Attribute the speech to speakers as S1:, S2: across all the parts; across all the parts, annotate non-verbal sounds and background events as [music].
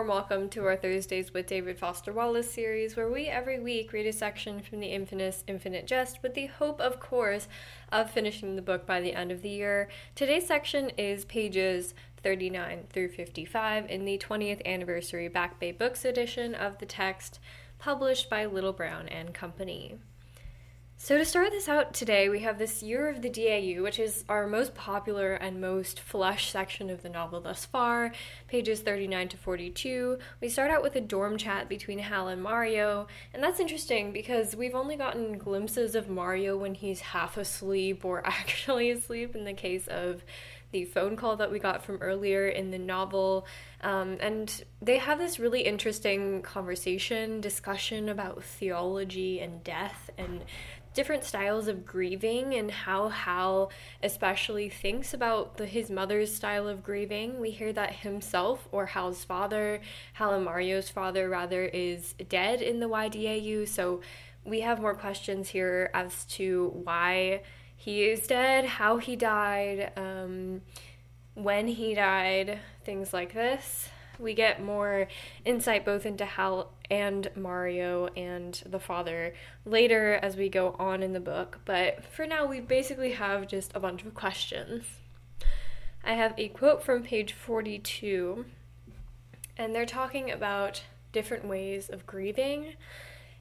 S1: warm welcome to our Thursdays with David Foster Wallace series, where we every week read a section from the infamous Infinite Jest with the hope, of course, of finishing the book by the end of the year. Today's section is pages 39 through 55 in the 20th anniversary Back Bay Books edition of the text published by Little Brown and Company. So, to start this out today, we have this Year of the DAU, which is our most popular and most flush section of the novel thus far, pages 39 to 42. We start out with a dorm chat between Hal and Mario, and that's interesting because we've only gotten glimpses of Mario when he's half asleep or [laughs] actually asleep in the case of the phone call that we got from earlier in the novel. Um, and they have this really interesting conversation, discussion about theology and death and different styles of grieving and how Hal especially thinks about the, his mother's style of grieving. We hear that himself, or Hal's father, Hal and Mario's father, rather, is dead in the YDAU. So we have more questions here as to why he is dead, how he died, um, when he died, things like this we get more insight both into Hal and Mario and the father later as we go on in the book, but for now we basically have just a bunch of questions. I have a quote from page 42, and they're talking about different ways of grieving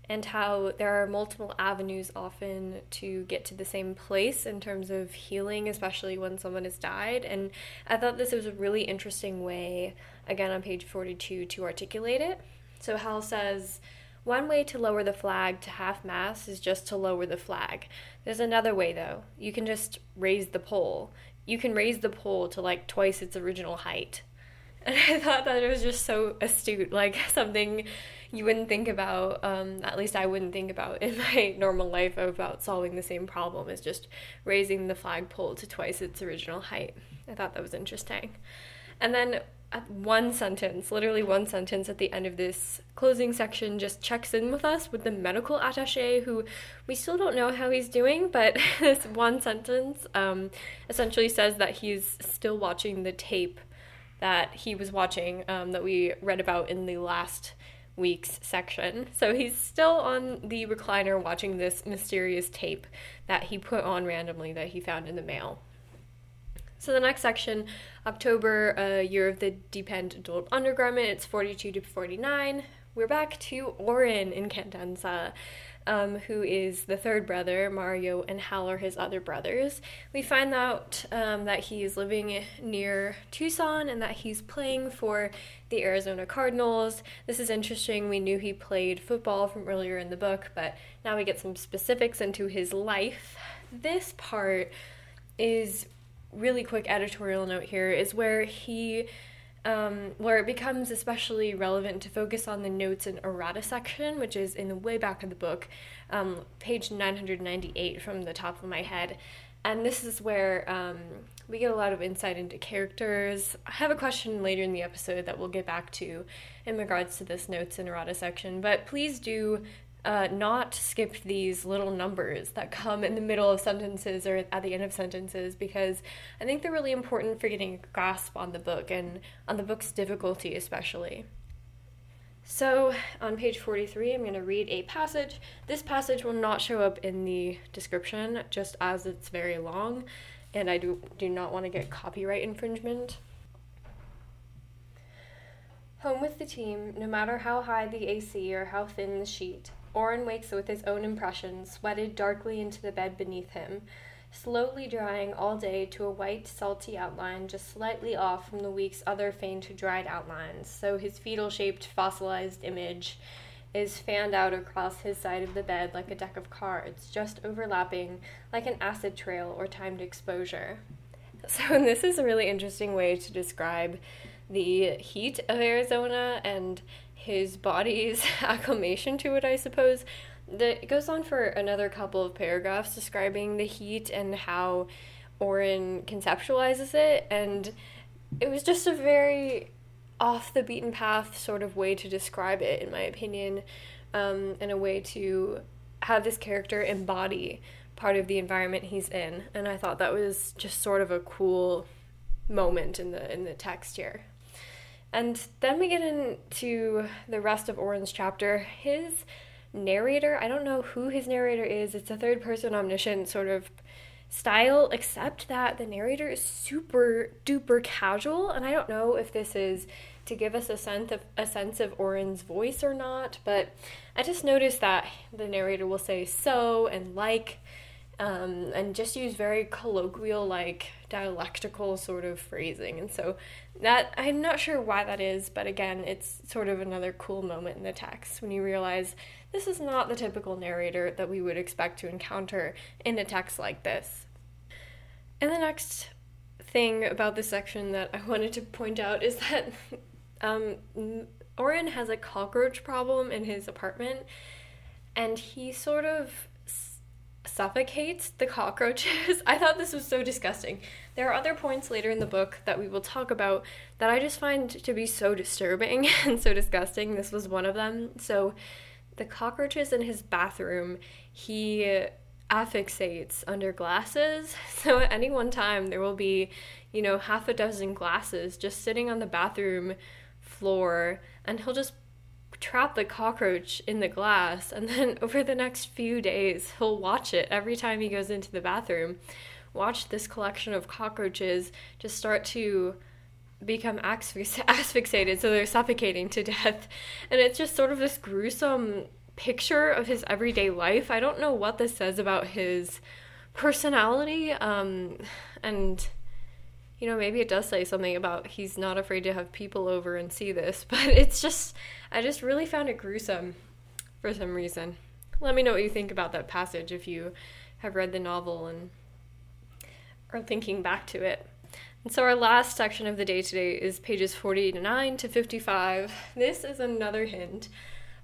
S1: and how there are multiple avenues often to get to the same place in terms of healing, especially when someone has died. And I thought this was a really interesting way, again on page 42, to articulate it. So Hal says, one way to lower the flag to half mast is just to lower the flag. There's another way though. You can just raise the pole. You can raise the pole to like twice its original height. [laughs] And I thought that it was just so astute, like [laughs] something you wouldn't think about, um, at least I wouldn't think about [laughs] in my normal life about solving the same problem as just raising the flagpole to twice its original height. I thought that was interesting. And then one sentence, literally one sentence at the end of this closing section, just checks in with us with the medical attache, who we still don't know how he's doing, but [laughs] this one sentence um, essentially says that he's still watching the tape that he was watching um, that we read about in the last week's section. So he's still on the recliner watching this mysterious tape that he put on randomly that he found in the mail. So the next section, October, uh, year of the Depend adult undergarment, it's 42 to 49. We're back to Orin Incandenza um, who is the third brother. Mario and Hal are his other brothers. We find out um, that he is living near Tucson and that he's playing for the Arizona Cardinals. This is interesting. We knew he played football from earlier in the book, but now we get some specifics into his life. This part is really quick editorial note here is where he um, where it becomes especially relevant to focus on the notes and errata section, which is in the way back of the book, um, page 998 from the top of my head. And this is where um, we get a lot of insight into characters. I have a question later in the episode that we'll get back to in regards to this notes and errata section, but please do uh, not skip these little numbers that come in the middle of sentences or at the end of sentences because I think they're really important for getting a grasp on the book and on the book's difficulty, especially. So, on page 43, I'm going to read a passage. This passage will not show up in the description just as it's very long, and I do, do not want to get copyright infringement. Home with the team, no matter how high the AC or how thin the sheet. Orin wakes with his own impressions, sweated darkly into the bed beneath him, slowly drying all day to a white, salty outline just slightly off from the week's other faint, dried outlines, so his fetal shaped, fossilized image is fanned out across his side of the bed like a deck of cards, just overlapping like an acid trail or timed exposure. So, [laughs] this is a really interesting way to describe the heat of Arizona and his body's [laughs] acclimation to it, I suppose. The, it goes on for another couple of paragraphs describing the heat and how Orin conceptualizes it, and it was just a very off the beaten path sort of way to describe it, in my opinion, um, and a way to have this character embody part of the environment he's in. And I thought that was just sort of a cool moment in the in the text here. And then we get into the rest of Orin's chapter. His narrator, I don't know who his narrator is, it's a third person omniscient sort of style, except that the narrator is super duper casual, and I don't know if this is to give us a sense of a sense of Orin's voice or not, but I just noticed that the narrator will say so and like um, and just use very colloquial, like dialectical sort of phrasing. And so that I'm not sure why that is, but again, it's sort of another cool moment in the text when you realize this is not the typical narrator that we would expect to encounter in a text like this. And the next thing about this section that I [laughs] wanted to point out is that [laughs] um, Orin has a cockroach problem in his apartment, and he sort of suffocates the cockroaches. [laughs] I thought this was so disgusting. There are other points later in the book that we will talk about that I just find to be so disturbing [laughs] and so disgusting. This was one of them. So, the cockroaches in his bathroom, he affixates under glasses. [laughs] So, at any one time, there will be, you know, half a dozen glasses just sitting on the bathroom floor, and he'll just trap the cockroach in the glass, and then [laughs] over the next few days, he'll watch it every time he goes into the bathroom. Watch this collection of cockroaches just start to become [laughs] asphyxiated, so they're suffocating to death. And it's just sort of this gruesome picture of his everyday life. I don't know what this says about his personality, um, and you know, maybe it does say something about he's not afraid to have people over and see this, [laughs] but it's just, I just really found it gruesome for some reason. Let me know what you think about that passage if you have read the novel and are thinking back to it. And so, our last section of the day today is pages 49 to 55. This is another hint.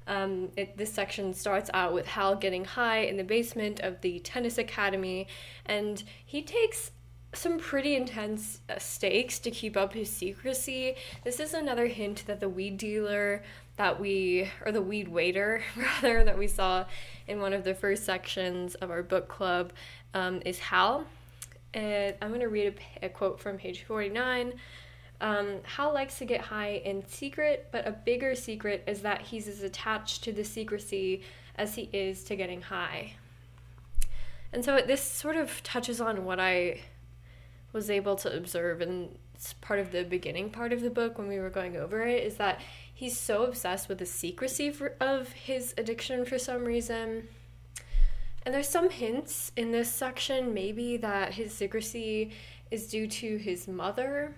S1: Um, it, this section starts out with Hal getting high in the basement of the tennis academy, and he takes some pretty intense uh, stakes to keep up his secrecy. This is another hint that the weed dealer that we, or the weed waiter [laughs] rather, that we saw in one of the first sections of our book club um, is Hal. And I'm going to read a, a, quote from page 49. Um, Hal likes to get high in secret, but a bigger secret is that he's as attached to the secrecy as he is to getting high. And so this sort of touches on what I was able to observe in part of the beginning part of the book when we were going over it is that he's so obsessed with the secrecy of his addiction for some reason. And there's some hints in this section, maybe that his secrecy is due to his mother,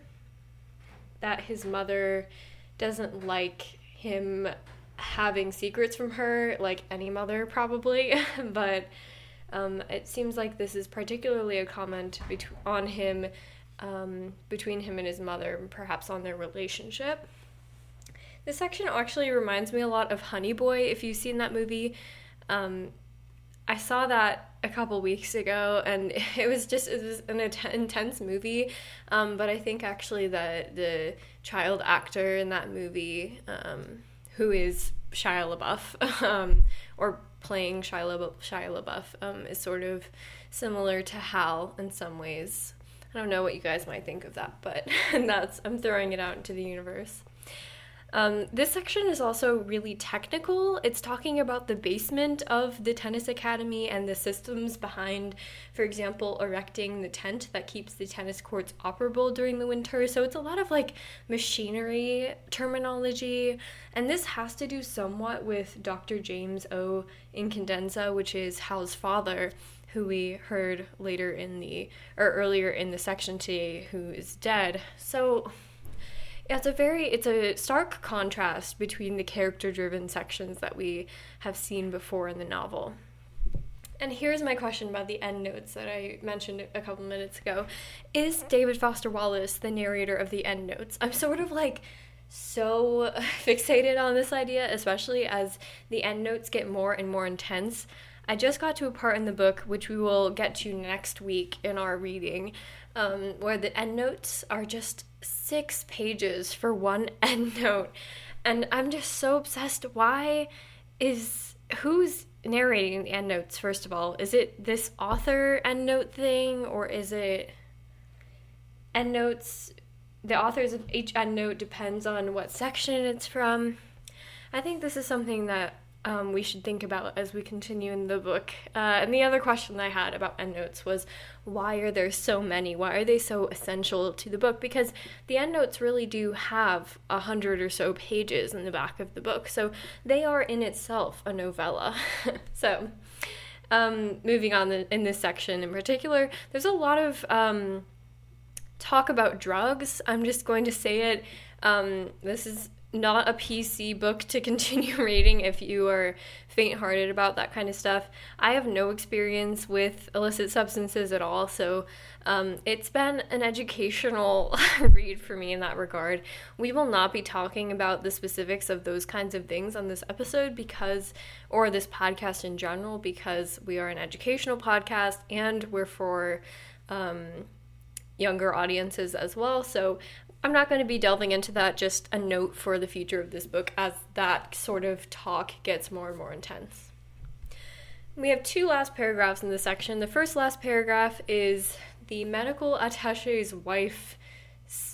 S1: that his mother doesn't like him having secrets from her, like any mother probably, [laughs] but um, it seems like this is particularly a comment bet- on him, um, between him and his mother, perhaps on their relationship. This section actually reminds me a lot of Honey Boy, if you've seen that movie. Um, I saw that a couple weeks ago, and [laughs] it was just it was an intense movie. Um, but I think actually the the child actor in that movie, um, who is Shia LaBeouf, [laughs] um, or playing Shia, LaBeouf, Shia LaBeouf um, is sort of similar to Hal in some ways. I don't know what you guys might think of that, but [laughs] that's I'm throwing it out into the universe. Um, this section is also really technical. It's talking about the basement of the tennis academy and the systems behind, for example, erecting the tent that keeps the tennis courts operable during the winter. So it's a lot of like machinery terminology. And this has to do somewhat with Dr. James O. Incandenza, which is Hal's father who we heard later in the or earlier in the section today who is dead. So it's a very it's a stark contrast between the character driven sections that we have seen before in the novel. And here's my question about the end notes that I mentioned a couple minutes ago. Is David Foster Wallace the narrator of the end notes? I'm sort of like so [laughs] fixated on this idea, especially as the end notes get more and more intense. I just got to a part in the book, which we will get to next week in our reading, um, where the end notes are just six pages for one [laughs] end note. And I'm just so obsessed. Why is who's narrating the end notes, first of all? Is it this author end note thing, or is it end notes the authors of each endnote depends on what section it's from. I think this is something that um, we should think about as we continue in the book. Uh, and the other question I had about endnotes was why are there so many? Why are they so essential to the book? Because the endnotes really do have a hundred or so pages in the back of the book, so they are in itself a novella. [laughs] so, um, moving on in this section in particular, there's a lot of um, talk about drugs. I'm just going to say it. Um, this is not a PC book to [laughs] continue reading if you are faint hearted about that kind of stuff. I have no experience with illicit substances at all, so um, it's been an educational [laughs] read for me in that regard. We will not be talking about the specifics of those kinds of things on this episode because, or this podcast in general, because we are an educational podcast and we're for. Um, younger audiences as well. So I'm not going to be delving into that, just a note for the future of this book as that sort of talk gets more and more intense. We have two last paragraphs in this section. The first last paragraph is the medical attache's wife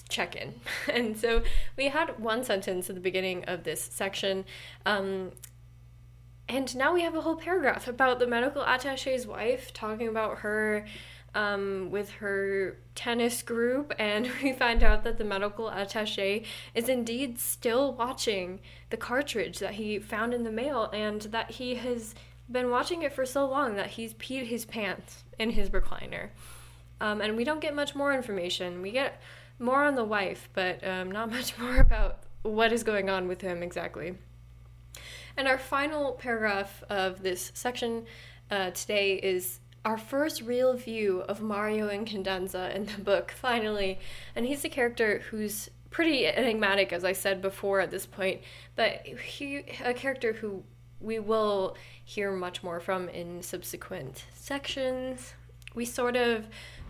S1: check in. [laughs] And so we had one sentence at the beginning of this section. Um, and now we have a whole paragraph about the medical attache's wife talking about her um, with her tennis group, and [laughs] we find out that the medical attache is indeed still watching the cartridge that he found in the mail, and that he has been watching it for so long that he's peed his pants in his recliner. Um, and we don't get much more information. We get more on the wife, but um, not [laughs] much more about what is going on with him exactly. And our final paragraph of this section uh, today is our first real view of Mario Incandenza in the book, finally. And he's a character who's pretty enigmatic, as I said before at this point, but he, a character who we will hear much more from in subsequent sections. We sort of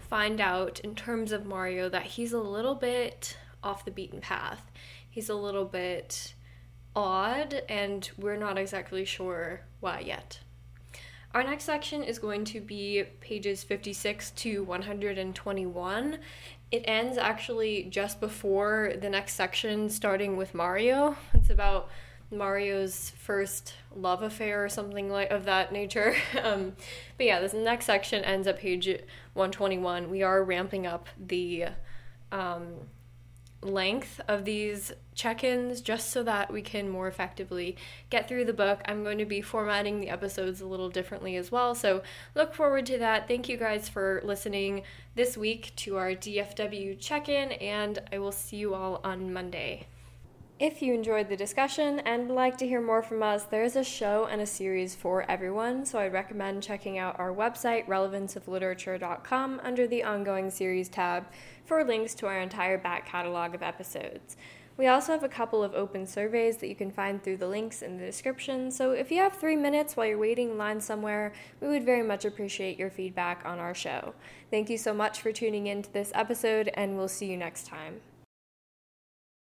S1: find out, in terms of Mario, that he's a little bit off the beaten path. He's a little bit odd, and we're not exactly sure why yet. Our next section is going to be pages 56 to 121. It ends actually just before the next section, starting with Mario. It's about Mario's first love affair or something like of that nature. [laughs] Um, but yeah, this next section ends at page 121. We are ramping up the um, length of these check ins just so that we can more effectively get through the book. I'm going to be formatting the episodes a little differently as well, so look forward to that. Thank you guys for listening this week to our DFW check in, and I will see you all on Monday. If you enjoyed the discussion and would like to hear more from us, there is a show and a series for everyone, so I'd recommend checking out our website, relevanceofliterature.com, under the ongoing series tab for links to our entire back catalog of episodes. We also have a couple of open surveys that you can find through the links in the description, so if you have three minutes while you're waiting in line somewhere, we would very much appreciate your feedback on our show. Thank you so much for tuning in to this episode, and we'll see you next time.